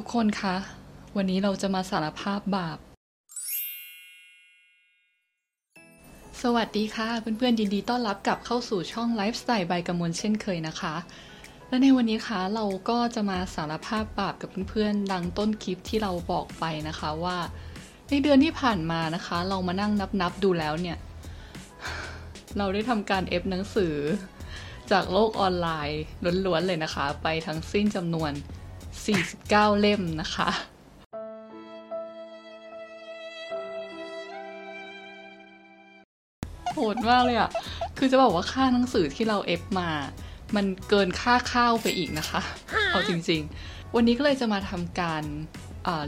ทุกคนคะ วันนี้เราจะมาสารภาพบาป สวัสดีค่ะเพื่อนๆยินดีต้อนรับกลับเข้าสู่ช่องไลฟ์สไตล์ใบกมลเช่นเคยนะคะ และในวันนี้คะเราก็จะมาสารภาพบาปกับเพื่อนๆดังต้นคลิปที่เราบอกไปนะคะว่า ในเดือนที่ผ่านมานะคะ เรามานั่งนับๆดูแล้วเนี่ย เราได้ทำการเอฟหนังสือ จากโลกออนไลน์ล้วนๆเลยนะคะ ไปทั้งสิ้นจำนวน 49 เล่มนะคะ โหดมากเลยอะ่ะคือจะบอกว่าค่าหนังสือที่เราเอฟมา มันเกินค่าข้าวไปอีกนะคะ เอาจริงๆ วันนี้ก็เลยจะมาทำการ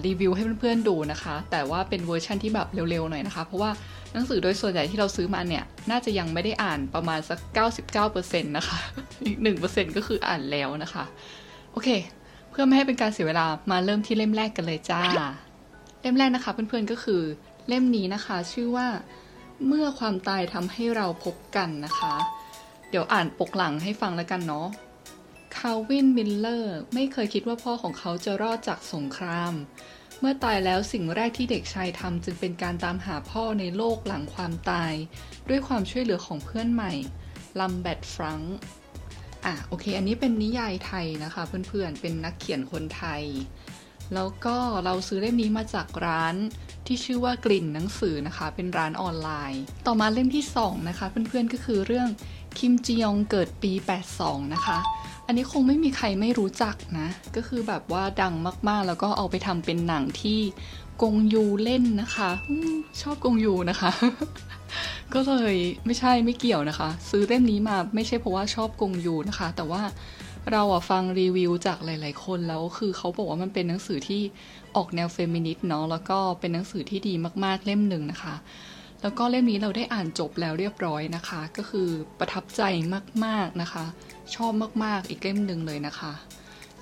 รีวิวให้เพื่อนๆดูนะคะ แต่ว่าเป็นเวอร์ชันที่แบบเร็วๆหน่อยนะคะ เพราะว่าหนังสือโดยส่วนใหญ่ที่เราซื้อมาเนี่ย น่าจะยังไม่ได้อ่านประมาณสัก 99%นะคะ อีก 1%ก็คืออ่านแล้วนะคะ โอเค เพื่อไม่ให้เป็นการเสียเวลามาเริ่มที่เล่มแรกกันเลยจ้า เล่มแรกนะคะเพื่อนๆก็คือ เล่มนี้นะคะ ชื่อว่า เมื่อความตายทำให้เราพบกันนะคะ เดี๋ยวอ่านปกหลังให้ฟังแล้วกันเนาะคาวินมิลเลอร์ไม่เคยคิดว่าพ่อของเขาจะรอดจากสงคราม เมื่อตายแล้วสิ่งแรกที่เด็กชายทำจึงเป็นการตามหาพ่อในโลกหลังความตาย ด้วยความช่วยเหลือของเพื่อนใหม่ลัมแบตฟรังก์ อะโอเค อันนี้เป็นนิยายไทยนะคะ เพื่อนๆ เป็นนักเขียนคนไทย แล้วก็เราซื้อเล่มนี้มาจากร้านที่ชื่อว่ากลิ่นหนังสือนะคะ เป็นร้านออนไลน์ ต่อมาเล่มที่ 2 นะคะ เพื่อนๆ ก็คือเรื่องคิมจียองเกิดปี 82 นะคะ อันนี้คงไม่มีใครไม่รู้จักนะ ก็คือแบบว่าดังมากๆ แล้วก็เอาไปทำเป็นหนังที่กงยูเล่นนะคะอชอบกงยูนะคะ ก็เลยไม่ใช่ไม่เกี่ยวนะคะ ซื้อเล่มนี้มาไม่ใช่เพราะว่าชอบกงยูนะคะ แต่ว่าเราอะฟังรีวิวจากหลาย ๆ คนแล้วคือเขาบอกว่ามันเป็นหนังสือที่ออกแนวเฟมินิสต์เนาะแล้วก็เป็นหนังสือที่ดีมากๆเล่มหนึ่งนะคะ แล้วก็เล่มนี้เราได้อ่านจบแล้วเรียบร้อยนะคะ ก็คือประทับใจมากๆนะคะ ชอบมากๆอีกเล่มหนึ่งเลยนะคะ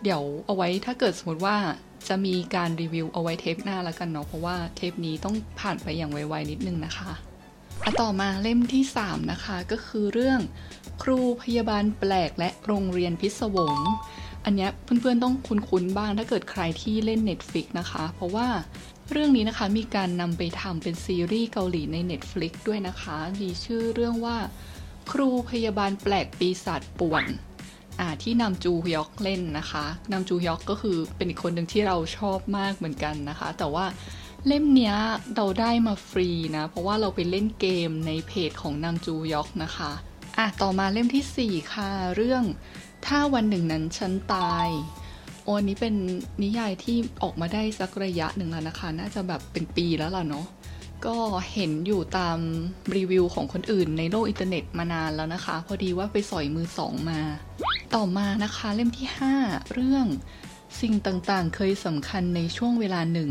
เดี๋ยวเอาไว้ถ้าเกิดสมมติว่าจะมีการรีวิวเอาไว้เทปหน้าแล้วกันเนาะเพราะว่าเทปนี้ต้องผ่านไปอย่างไวๆนิดนึงนะคะต่อมาเล่มที่ 3 นะคะก็คือเรื่องครูพยาบาลแปลกและโรงเรียนพิศวง อันนี้เพื่อนๆต้องคุ้นๆบ้างถ้าเกิดใครที่เล่น Netflix นะคะ เพราะว่า เรื่องนี้นะคะมีการนำไปทำเป็นซีรีส์เกาหลีใน Netflix ด้วยนะคะ มีชื่อเรื่องว่า ครูพยาบาลแปลกปีศาจป่วนอ่าที่นำจูฮยอกเล่นนะคะนำจูฮยอกก็คือเป็นอีกคนหนึ่งที่เราชอบมากเหมือนกันนะคะ แต่ว่าเล่มเนี้ยเราได้มาฟรีนะ เพราะว่าเราไปเล่นเกมในเพจของนำจูยอกนะคะอะต่อมาเล่มที่ 4 ค่ะ เรื่องถ้าวันหนึ่งนั้นฉันตาย โอ้นนี้เป็นนิยายที่ออกมาได้สักระยะหนึ่งแล้วนะคะ น่าจะแบบเป็นปีแล้วล่ะเนาะก็เห็นอยู่ตามรีวิวของคนอื่นในโลกอินเทอร์เน็ตมานานแล้วนะคะ พอดีว่าไปสอยมือสองมา ต่อมานะคะเล่มที่ 5 เรื่องสิ่งต่างๆ เคยสำคัญในช่วงเวลาหนึ่ง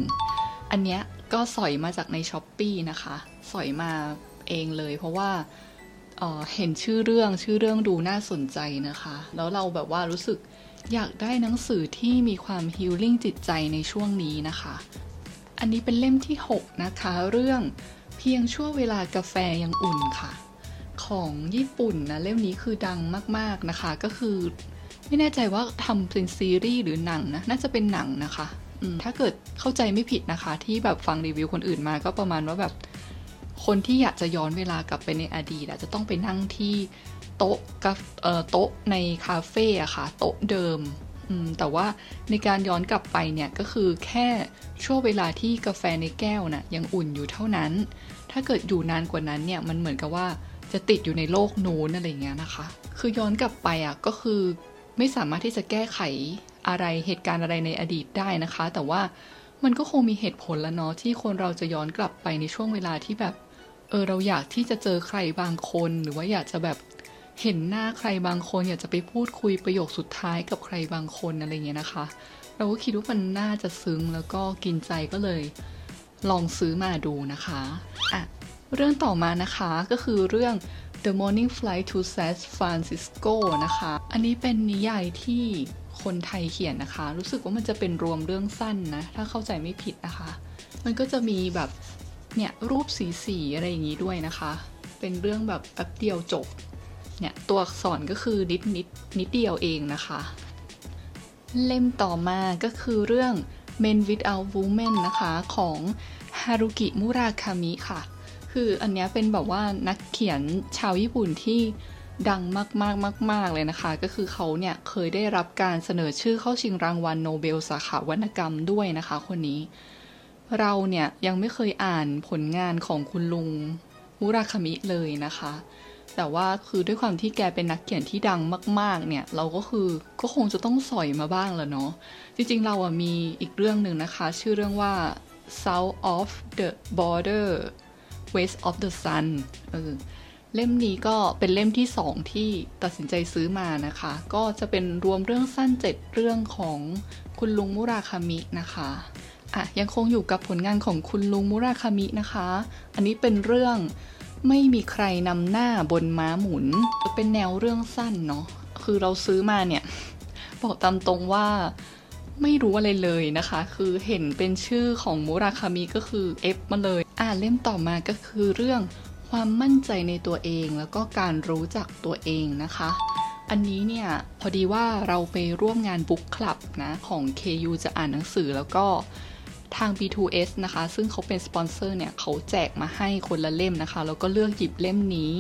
อันเนี้ยก็สอยมาจากในช้อปปีนะคะ สอยมาเองเลย เพราะว่าเห็นชื่อเรื่องชื่อเรื่องดูน่าสนใจนะคะ แล้วเราแบบว่ารู้สึก อยากได้หนังสือที่มีความ healing จิตใจในช่วงนี้นะคะ อันนี้เป็นเล่มที่ 6 นะคะ เรื่องเพียงชั่วเวลากาแฟยังอุ่นค่ะ ของญี่ปุ่นนะเล่มนี้คือดังมากๆนะคะ ก็คือ ไม่แน่ใจว่าทำเป็นซีรีส์หรือหนังนะ น่าจะเป็นหนังนะคะถ้าเกิดเข้าใจไม่ผิดนะคะ ที่แบบฟังรีวิวคนอื่นมาก็ประมาณว่าแบบ คนที่อยากจะย้อนเวลากลับไปในอดีตจะต้องไปนั่งที่โต๊ะกับโต๊ะในคาเฟ่อะค่ะ โต๊ะเดิม แต่ว่าในการย้อนกลับไปเนี่ย ก็คือแค่ช่วงเวลาที่กาแฟในแก้วนะ่ะยังอุ่นอยู่เท่านั้น ถ้าเกิดอยู่นานกว่านั้นเนี่ย มันเหมือนกับว่าจะติดอยู่ในโลกนู้นอะไรเงี้ยนะคะ คือย้อนกลับไปอะก็คือไม่สามารถที่จะแก้ไขอะไรเหตุการณ์อะไรในอดีตได้นะคะ แต่ว่ามันก็คงมีเหตุผลแล้วเนาะที่คนเราจะย้อนกลับไปในช่วงเวลาที่แบบ เออเราอยากที่จะเจอใครบางคนหรือว่าอยากจะแบบเห็นหน้าใครบางคน อยากจะไปพูดคุยประโยคสุดท้ายกับใครบางคนอะไรเงี้ยนะคะ เราก็คิดว่ามันน่าจะซึ้งแล้วก็กินใจก็เลย ลองซื้อมาดูนะคะอะเรื่องต่อมานะคะก็คือเรื่อง The Morning Flight to San Francisco นะคะ อันนี้เป็นนิยายที่คนไทยเขียนนะคะ รู้สึกว่ามันจะเป็นรวมเรื่องสั้นนะ ถ้าเข้าใจไม่ผิดนะคะ มันก็จะมีแบบ เนี่ยรูปสีสีอะไรอย่างนี้ด้วยนะคะ เป็นเรื่องแบบแป๊บเดียวจบ เนี่ยตัวอักษรก็คือนิดนิดนิดเดียวเองนะคะ เล่มต่อมาก็คือเรื่อง Men Without Women นะคะของฮารุกิมุราคามิค่ะ คืออันนี้เป็นแบบว่านักเขียนชาวญี่ปุ่นที่ดังมากๆมาก ๆ เลยนะคะ ก็คือเขาเนี่ยเคยได้รับการเสนอชื่อเข้าชิงรางวัลโนเบลสาขาวรรณกรรมด้วยนะคะ คนนี้ เราเนี่ยยังไม่เคยอ่านผลงานของคุณลุงมุราคามิเลยนะคะ แต่ว่าคือด้วยความที่แกเป็นนักเขียนที่ดังมาก ๆ เนี่ย เราก็คือก็คงจะต้องสอยมาบ้างแล้วเนาะ จริง ๆ เราอะมีอีกเรื่องหนึ่งนะคะ ชื่อเรื่องว่า South of the Border West of the Sun เออเล่มนี้ก็เป็นเล่มที่สองที่ตัดสินใจซื้อมานะคะ ก็จะเป็นรวมเรื่องสั้นเจ็ดเรื่องของคุณลุงมุราคามินะคะ อะยังคงอยู่กับผลงานของคุณลุงมุราคามินะคะ อันนี้เป็นเรื่องไม่มีใครนำหน้าบนม้าหมุน เป็นแนวเรื่องสั้นเนาะคือเราซื้อมาเนี่ย บอกตามตรงว่าไม่รู้อะไรเลยนะคะ คือเห็นเป็นชื่อของมุราคามิก็คือเอฟมาเลย อ่านเล่มต่อมาก็คือเรื่องความมั่นใจในตัวเอง แล้วก็การรู้จักตัวเองนะคะ อันนี้เนี่ยพอดีว่าเราไปร่วมงานบุ๊กคลับนะของ KU จะอ่านหนังสือแล้วก็ ทาง B2S นะคะ ซึ่งเขาเป็นสปอนเซอร์เนี่ยเขาแจกมาให้คนละเล่มนะคะ แล้วก็เลือกหยิบเล่มนี้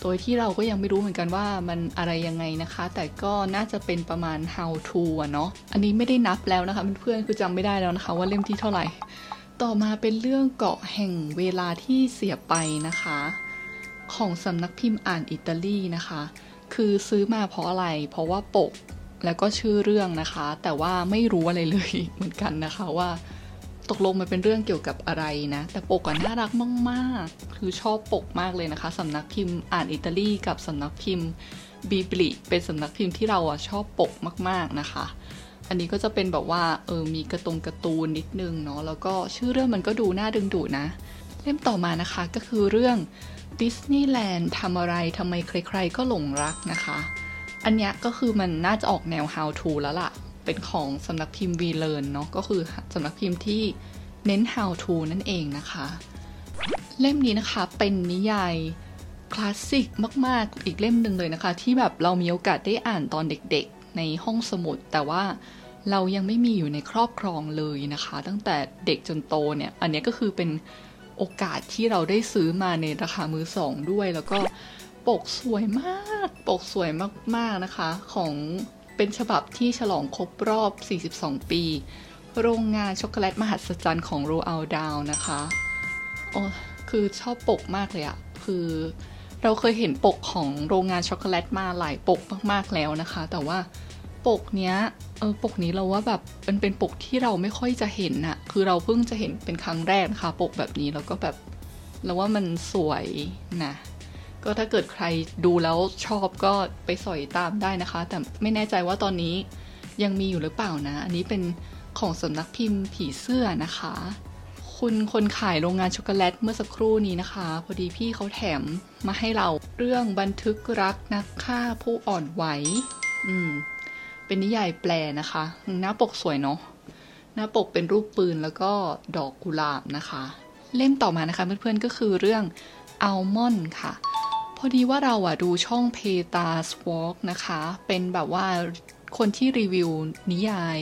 โดยที่เราก็ยังไม่รู้เหมือนกันว่ามันอะไรยังไงนะคะ แต่ก็น่าจะเป็นประมาณ how to อะเนาะ อันนี้ไม่ได้นับแล้วนะคะเพื่อนๆ คือจำไม่ได้แล้วนะคะ ว่าเล่มที่เท่าไหร่ ต่อมาเป็นเรื่องเกาะแห่งเวลาที่เสียไปนะคะ ของสำนักพิมพ์อ่านอิตาลีนะคะ คือซื้อมาเพราะอะไร เพราะว่าปกแล้วก็ชื่อเรื่องนะคะ แต่ว่าไม่รู้อะไรเลยเหมือนกันนะคะว่า ตกลงมันเป็นเรื่องเกี่ยวกับอะไรนะ แต่ปกก็น่ารักมากๆ คือชอบปกมากเลยนะคะสำนักพิมพ์อ่านอิตาลีกับสำนักพิมพ์บีบลิเป็นสำนักพิมพ์ที่เราอะชอบปกมากๆนะคะ อันนี้ก็จะเป็นแบบว่าเออมีกระตรงกระตูนนิดนึงเนาะแล้วก็ชื่อเรื่องมันก็ดูน่าดึงดูดนะ เล่มต่อมานะคะก็คือเรื่องดิสนีย์แลนด์ทำอะไรทำไมใครๆก็หลงรักนะคะ อันนี้ก็คือมันน่าจะออกแนว how to แล้วล่ะ เป็นของสำนักพิมพ์ V Learn เนาะก็คือสำนักพิมพ์ที่เน้น how to นั่นเองนะคะ เล่มนี้นะคะเป็นนิยายคลาสสิกมาก ๆ อีกเล่มหนึ่งเลยนะคะ ที่แบบเรามีโอกาสได้อ่านตอนเด็กๆ ในห้องสมุด แต่ว่าเรายังไม่มีอยู่ในครอบครองเลยนะคะ ตั้งแต่เด็กจนโตเนี่ย อันนี้ก็คือเป็นโอกาสที่เราได้ซื้อมาในราคามือสองด้วย แล้วก็ปกสวยมาก ปกสวยมาก ๆ นะคะ ของ เป็นฉบับที่ฉลองครบรอบ 42 ปี โรงงานช็อกโกแลตมหัศจรรย์ของโรอัลดาวนะคะโอ้คือชอบปกมากเลยอะคือเราเคยเห็นปกของโรงงานช็อกโกแลตมาหลายปกมากๆแล้วนะคะ แต่ว่าปกเนี้ยเออปกนี้เราว่าแบบมันเป็นปกที่เราไม่ค่อยจะเห็นอะคือเราเพิ่งจะเห็นเป็นครั้งแรกนะคะปกแบบนี้แล้วก็แบบเราว่ามันสวยนะ ก็ถ้าเกิดใครดูแล้วชอบก็ไปสอยตามได้นะคะ แต่ไม่แน่ใจว่าตอนนี้ยังมีอยู่หรือเปล่านะ อันนี้เป็นของสำนักพิมพ์ผีเสื้อนะคะ คุณคนขายโรงงานช็อกโกแลตเมื่อสักครู่นี้นะคะ พอดีพี่เขาแถมมาให้เราเรื่องบันทึกรักนักฆ่าผู้อ่อนไหวอืม เป็นนิยายแปลนะคะ หน้าปกสวยเนาะหน้าปกเป็นรูปปืนแล้วก็ดอกกุหลาบนะคะ เล่มต่อมานะคะเพื่อนๆก็คือเรื่องอัลมอนด์ค่ะ พอดีว่าเราอะดูช่องเพตาสวอล์กนะคะ เป็นแบบว่าคนที่รีวิวนิยาย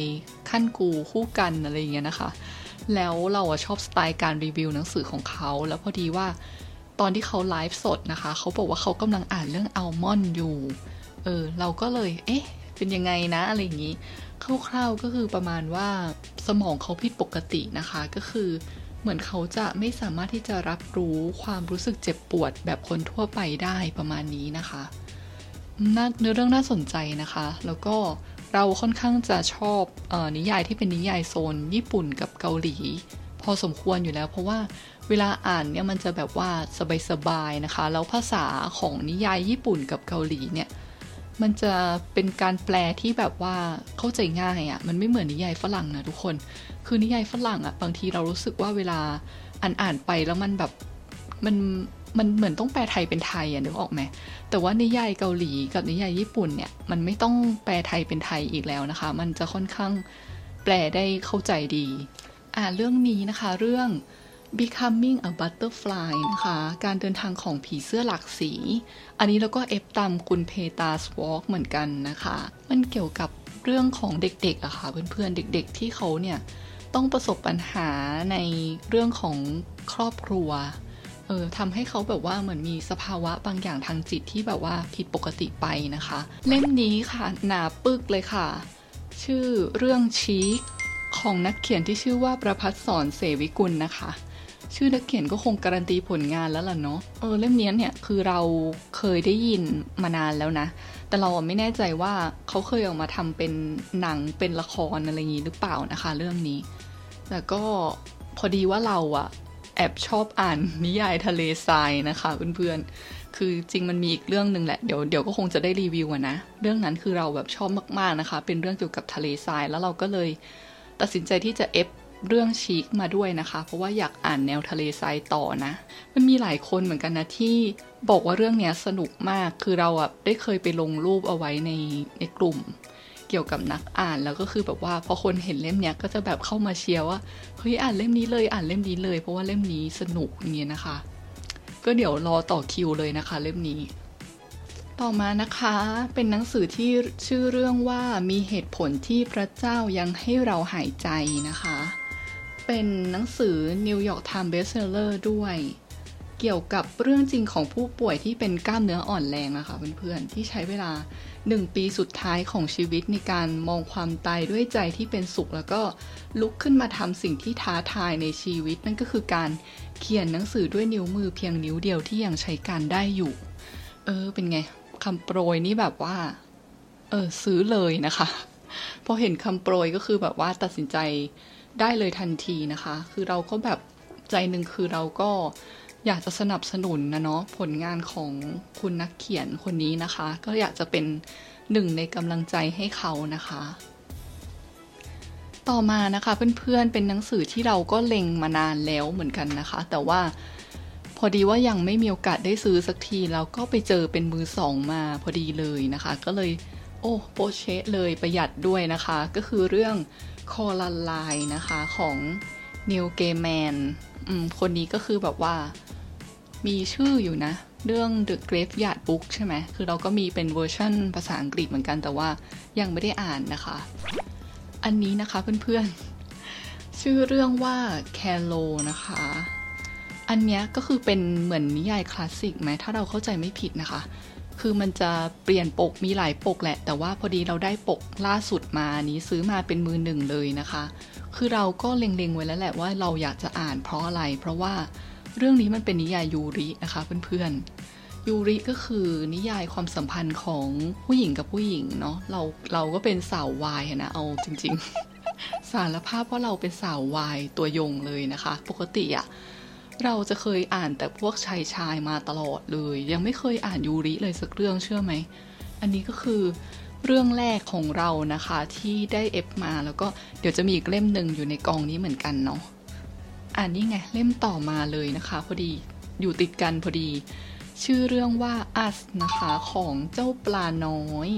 ขั้นกูคู่กันอะไรอย่างเงี้ยนะคะ แล้วเราอะชอบสไตล์การรีวิวหนังสือของเขา แล้วพอดีว่าตอนที่เขาไลฟ์สดนะคะ เขาบอกว่าเขากำลังอ่านเรื่องอัลมอนด์อยู่ เออ เราก็เลย เอ๊ะ เป็นยังไงนะ อะไรอย่างนี้ คร่าวๆก็คือประมาณว่าสมองเขาผิดปกตินะคะ ก็คือ เหมือนเขาจะไม่สามารถที่จะรับรู้ความรู้สึกเจ็บปวดแบบคนทั่วไปได้ประมาณนี้นะคะเนื้อเรื่องน่าสนใจนะคะ แล้วก็เราค่อนข้างจะชอบออนิยายที่เป็นนิยายโซน ญี่ปุ่นกับเกาหลี พอสมควรอยู่แล้ว เพราะว่าเวลาอ่านเนี่ยมันจะแบบว่าสบายๆนะคะ แล้วภาษาของนิยายญี่ปุ่นกับเกาหลีเนี่ย มันจะเป็นการแปลที่แบบว่าเข้าใจง่ายอะ่ะ มันไม่เหมือนนิยายฝรั่งนะทุกคน คือนิยายฝรั่งอะ่ะ บางทีเรารู้สึกว่าเวลาอ่านอ่านไปแล้วมันแบบมันมันเหมือนต้องแปลไทยเป็นไทยอะนึกออกไหมแต่ว่านิยายเกาหลีกับนิยายญี่ปุ่นเนี่ยมันไม่ต้องแปลไทยเป็นไทยอีกแล้วนะคะ มันจะค่อนข้างแปลได้เข้าใจดี อ่าเรื่องนี้นะคะ เรื่อง Becoming a Butterfly นะคะ การเดินทางของผีเสื้อหลากสี อันนี้เราก็เอฟตามคุณเพตาสวอล์กเหมือนกันนะคะ มันเกี่ยวกับเรื่องของเด็กๆอะคะ่ะเพื่อนๆ เด็กๆ ที่เขาเนี่ย ต้องประสบปัญหาในเรื่องของครอบครัว เออทำให้เขาแบบว่าเหมือนมีสภาวะบางอย่างทางจิตที่แบบว่าผิดปกติไปนะคะ เล่มนี้ค่ะหนาปึกเลยค่ะ ชื่อเรื่องชีคของนักเขียนที่ชื่อว่าประพัฒสอนเสวิกุลนะคะ ชื่อนักเขียนก็คงการันตีผลงานแล้วล่ะเนาะเออเล่มนี้เนี่ยคือเราเคยได้ยินมานานแล้วนะ แต่เราไม่แน่ใจว่าเขาเคยออกมาทำเป็นหนังเป็นละครอะไรอย่างนี้หรือเปล่านะคะ เรื่องนี้ แต่ก็พอดีว่าเราอะแอบชอบอ่านนิยายทะเลทรายนะคะเพื่อนๆ คือจริงมันมีอีกเรื่องหนึ่งแหละ เดี๋ยวเดี๋ยวก็คงจะได้รีวิวนะ เรื่องนั้นคือเราแบบชอบมากๆนะคะ เป็นเรื่องเกี่ยวกับทะเลทราย แล้วเราก็เลยตัดสินใจที่จะเอฟ เรื่องชีคมาด้วยนะคะ เพราะว่าอยากอ่านแนวทะเลทรายต่อนะ มันมีหลายคนเหมือนกันนะที่บอกว่าเรื่องนี้สนุกมากคือเราอะได้เคยไปลงรูปเอาไว้ในในกลุ่ม เกี่ยวกับนักอ่านแล้วก็คือแบบว่าพอคนเห็นเล่มเนี้ยก็จะแบบเข้ามาเชียร์ว่าเฮ้ยอ่านเล่มนี้เลยอ่านเล่มนี้เลย เพราะว่าเล่มนี้สนุกอย่างเงี้ยนะคะ ก็เดี๋ยวรอต่อคิวเลยนะคะ เล่มนี้ต่อมานะคะเป็นหนังสือที่ชื่อเรื่องว่ามีเหตุผลที่พระเจ้ายังให้เราหายใจนะคะ เป็นหนังสือ New York Times Bestseller ด้วย เกี่ยวกับเรื่องจริงของผู้ป่วยที่เป็นกล้ามเนื้ออ่อนแรงนะค่ะเพื่อนๆที่ใช้เวลา 1 ปีสุดท้ายของชีวิตในการมองความตายด้วยใจที่เป็นสุข แล้วก็ลุกขึ้นมาทำสิ่งที่ท้าทายในชีวิต นั่นก็คือการเขียนหนังสือด้วยนิ้วมือเพียงนิ้วเดียวที่ยังใช้การได้อยู่ เออ เป็นไงคำโปรยนี่แบบว่า เออซื้อเลยนะคะพอเห็นคำโปรยก็คือแบบว่าตัดสินใจ ได้เลยทันทีนะคะ คือเราก็แบบใจหนึ่งคือเราก็อยากจะสนับสนุนนะเนาะผลงานของคุณนักเขียนคนนี้นะคะ ก็อยากจะเป็นหนึ่งในกำลังใจให้เขานะคะ ต่อมานะคะเพื่อนๆเป็นหนังสือที่เราก็เล็งมานานแล้วเหมือนกันนะคะ แต่ว่าพอดีว่ายังไม่มีโอกาสได้ซื้อสักทีแล้วก็ไปเจอเป็นมือสองมาพอดีเลยนะคะ ก็เลย โอ้โปเชะเลยประหยัดด้วยนะคะ ก็คือเรื่อง คอลันไลนะคะของนิวเกแมนคนนี้ก็คือแบบว่า มีชื่ออยู่นะ เรื่อง The Graveyard Book ใช่ไหม คือเราก็มีเป็นเวอร์ชันภาษาอังกฤษเหมือนกันแต่ว่ายังไม่ได้อ่านนะคะ อันนี้นะคะเพื่อนๆ ชื่อเรื่องว่า c a l o นะคะ อันนี้ก็คือเป็นเหมือนนิยายคลาสสิกไหม ถ้าเราเข้าใจไม่ผิดนะคะ คือมันจะเปลี่ยนปกมีหลายปกแหละ แต่ว่าพอดีเราได้ปกล่าสุดมานี้ซื้อมาเป็นมือหนึ่งเลยนะคะ คือเราก็เล็งๆไว้แล้วแหละว่าเราอยากจะอ่านเพราะอะไร เพราะว่าเรื่องนี้มันเป็นนิยายยูรินะคะเพื่อนๆยูริก็คือนิยายความสัมพันธ์ของผู้หญิงกับผู้หญิงเนาะเราเราก็เป็นสาววายนะเอาจริง ๆ สารภาพว่าเราเป็นสาววายตัวยงเลยนะคะ ปกติอะ เราจะเคยอ่านแต่พวกชายชายมาตลอดเลย ยังไม่เคยอ่านยูริเลยสักเรื่องเชื่อไหม อันนี้ก็คือเรื่องแรกของเรานะคะที่ได้เอฟมาแล้วก็เดี๋ยวจะมีอีกเล่มหนึ่งอยู่ในกองนี้เหมือนกันเนาะอ่านนี่ไงเล่มต่อมาเลยนะคะพอดีอยู่ติดกันพอดี ชื่อเรื่องว่า Us นะคะของเจ้าปลาน้อย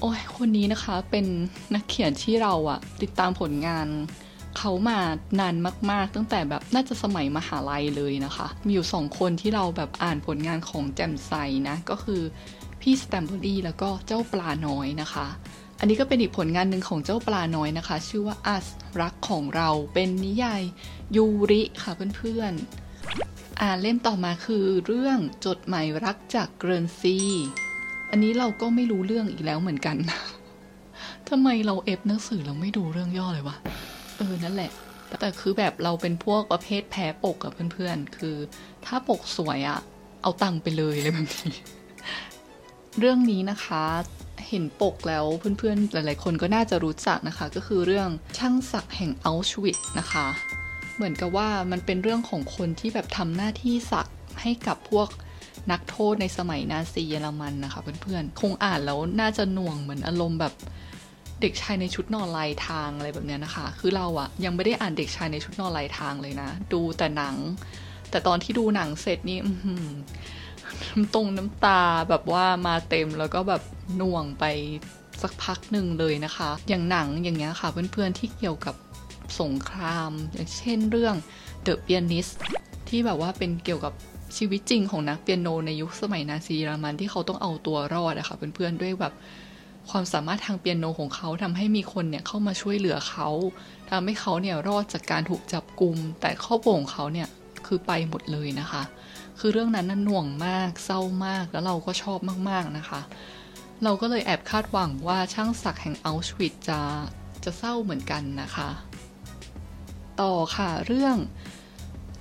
โอ้ยคนนี้นะคะเป็นนักเขียนที่เราอะติดตามผลงาน เขามานานมาก ๆ ตั้งแต่แบบน่าจะสมัยมหาลัยเลยนะคะ มีอยู่สองคนที่เราแบบอ่านผลงานของแจมไซนะ ก็คือพี่สแตมเบอรี่แล้วก็เจ้าปลาน้อยนะคะ อันนี้ก็เป็นอีกผลงานหนึ่งของเจ้าปลาน้อยนะคะ ชื่อว่า Us รักของเราเป็นนิยายยูริค่ะเพื่อนๆอ่านเล่มต่อมาคือเรื่องจดหมายรักจากเกรนซี อันนี้เราก็ไม่รู้เรื่องอีกแล้วเหมือนกันทำไมเราเอฟหนังสือเราไม่ดูเรื่องย่อเลยวะ เออ นั่นแหละ แต่คือแบบเราเป็นพวกประเภทแพ้ปกกับเพื่อนๆ คือ ถ้าปกสวยอะเอาตังค์ไปเลยเลยแบบนี้ เรื่องนี้นะคะเห็นปกแล้วเพื่อนๆ หลายๆ คนก็น่าจะรู้จักนะคะ ก็คือเรื่องช่างศักแห่งอัลชวิตนะคะ เหมือนกับว่ามันเป็นเรื่องของคนที่แบบทำหน้าที่ศักให้กับพวกนักโทษในสมัยนาซีเยอรมันนะคะเพื่อนๆ คงอ่านแล้วน่าจะหน่วงเหมือนอารมณ์แบบ เด็กชายในชุดนอนลายทางอะไรแบบนี้นะคะ คือเราอะยังไม่ได้อ่านเด็กชายในชุดนอนลายทางเลยนะ ดูแต่หนัง แต่ตอนที่ดูหนังเสร็จนี่น้ำตรงน้ำตาแบบว่ามาเต็มแล้วก็แบบน่วงไปสักพักหนึ่งเลยนะคะ อย่างหนังอย่างเงี้ยค่ะเพื่อนๆที่เกี่ยวกับสงคราม อย่างเช่นเรื่อง The Pianist ที่แบบว่าเป็นเกี่ยวกับชีวิตจริงของนักเปียโนในยุคสมัยนาซีเยอรมันที่เขาต้องเอาตัวรอดอะคะ่ะเพื่อนๆด้วยแบบ ความสามารถทางเปียโนของเขาทำให้มีคนเนี่ยเข้ามาช่วยเหลือเขาทำให้เขาเนี่ยรอดจากการถูกจับกลุม แต่ครอบครัวของเขาเนี่ยคือไปหมดเลยนะคะ คือเรื่องนั้นน่ะหน่วงมากเศร้ามากแล้วเราก็ชอบมากๆนะคะ เราก็เลยแอบคาดหวังว่าช่างศักดิ์แห่งอัลชวิตจะจะเศร้าเหมือนกันนะคะ ต่อค่ะเรื่อง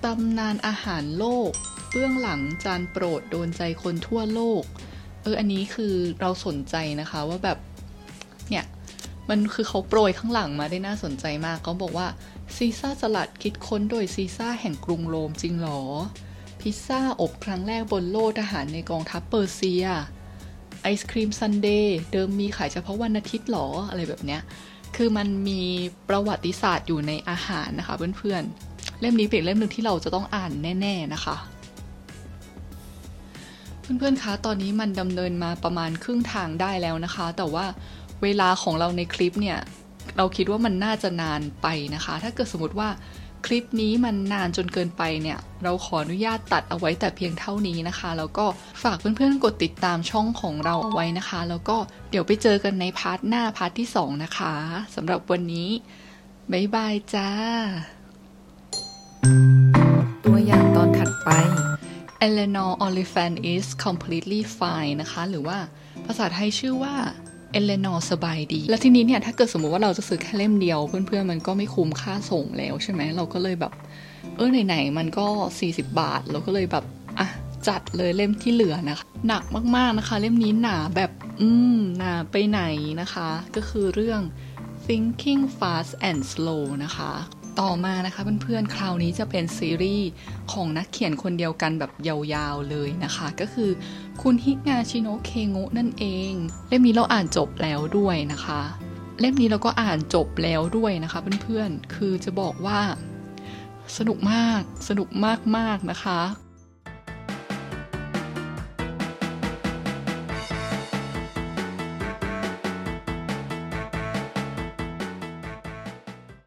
ตำนานอาหารโลก เบื้องหลังจานโปรดโดนใจคนทั่วโลก อออันนี้คือเราสนใจนะคะว่าแบบเนี่ยมันคือเขาโปรยข้างหลังมาได้น่าสนใจมากเขาบอกว่าซีซ่าสลัดคิดค้นโดยซีซ่าแห่งกรุงโรมจริงหรอ พิซซ่าอบครั้งแรกบนโลกทหารในกองทัพเปอร์เซีย ไอศครีมซันเดย์เดิมมีขายเฉพาะวันอาทิตย์หรออะไรแบบเนี้ย คือมันมีประวัติศาสตร์อยู่ในอาหารนะคะเพื่อนๆเล่มนี้เป็นเล่มหนึ่งที่เราจะต้องอ่านแน่ ๆนะคะ เพื่อนๆ คะ ตอนนี้มันดำเนินมาประมาณครึ่งทางได้แล้วนะคะ แต่ว่าเวลาของเราในคลิปเนี่ย เราคิดว่ามันน่าจะนานไปนะคะ ถ้าเกิดสมมติว่าคลิปนี้มันนานจนเกินไปเนี่ย เราขออนุญาตตัดเอาไว้แต่เพียงเท่านี้นะคะ แล้วก็ฝากเพื่อนๆ กดติดตามช่องของเราเอาไว้นะคะ แล้วก็เดี๋ยวไปเจอกันใน part หน้า part ที่ 2 นะคะสำหรับวันนี้ bye bye จ้า ตัวอย่างตอนถัดไป Eleanor Oliphant is completely fine นะคะ หรือว่าภาษาไทยชื่อว่า Eleanor สบายดี แล้วทีนี้เนี่ยถ้าเกิดสมมติว่าเราจะซื้อแค่เล่มเดียว เพื่อนๆมันก็ไม่คุ้มค่าส่งแล้วใช่ไหมเราก็เลยแบบ เออไหนๆมันก็ 40 บาท เราก็เลยแบบอะจัดเลยเล่มที่เหลือนะคะ หนักมากๆนะคะ เล่มนี้หนาแบบอืมหนาไปไหนนะคะ ก็คือเรื่อง Thinking Fast and Slow นะคะ ต่อมานะคะเพื่อนๆ คราวนี้จะเป็นซีรีส์ของนักเขียนคนเดียวกันแบบยาวๆเลยนะคะ ก็คือคุณฮิงาชิโนะเคงะนั่นเอง เล่มนี้เราอ่านจบแล้วด้วยนะคะ เล่มนี้เราก็อ่านจบแล้วด้วยนะคะเพื่อนๆ คือจะบอกว่า สนุกมาก สนุกมากๆนะคะ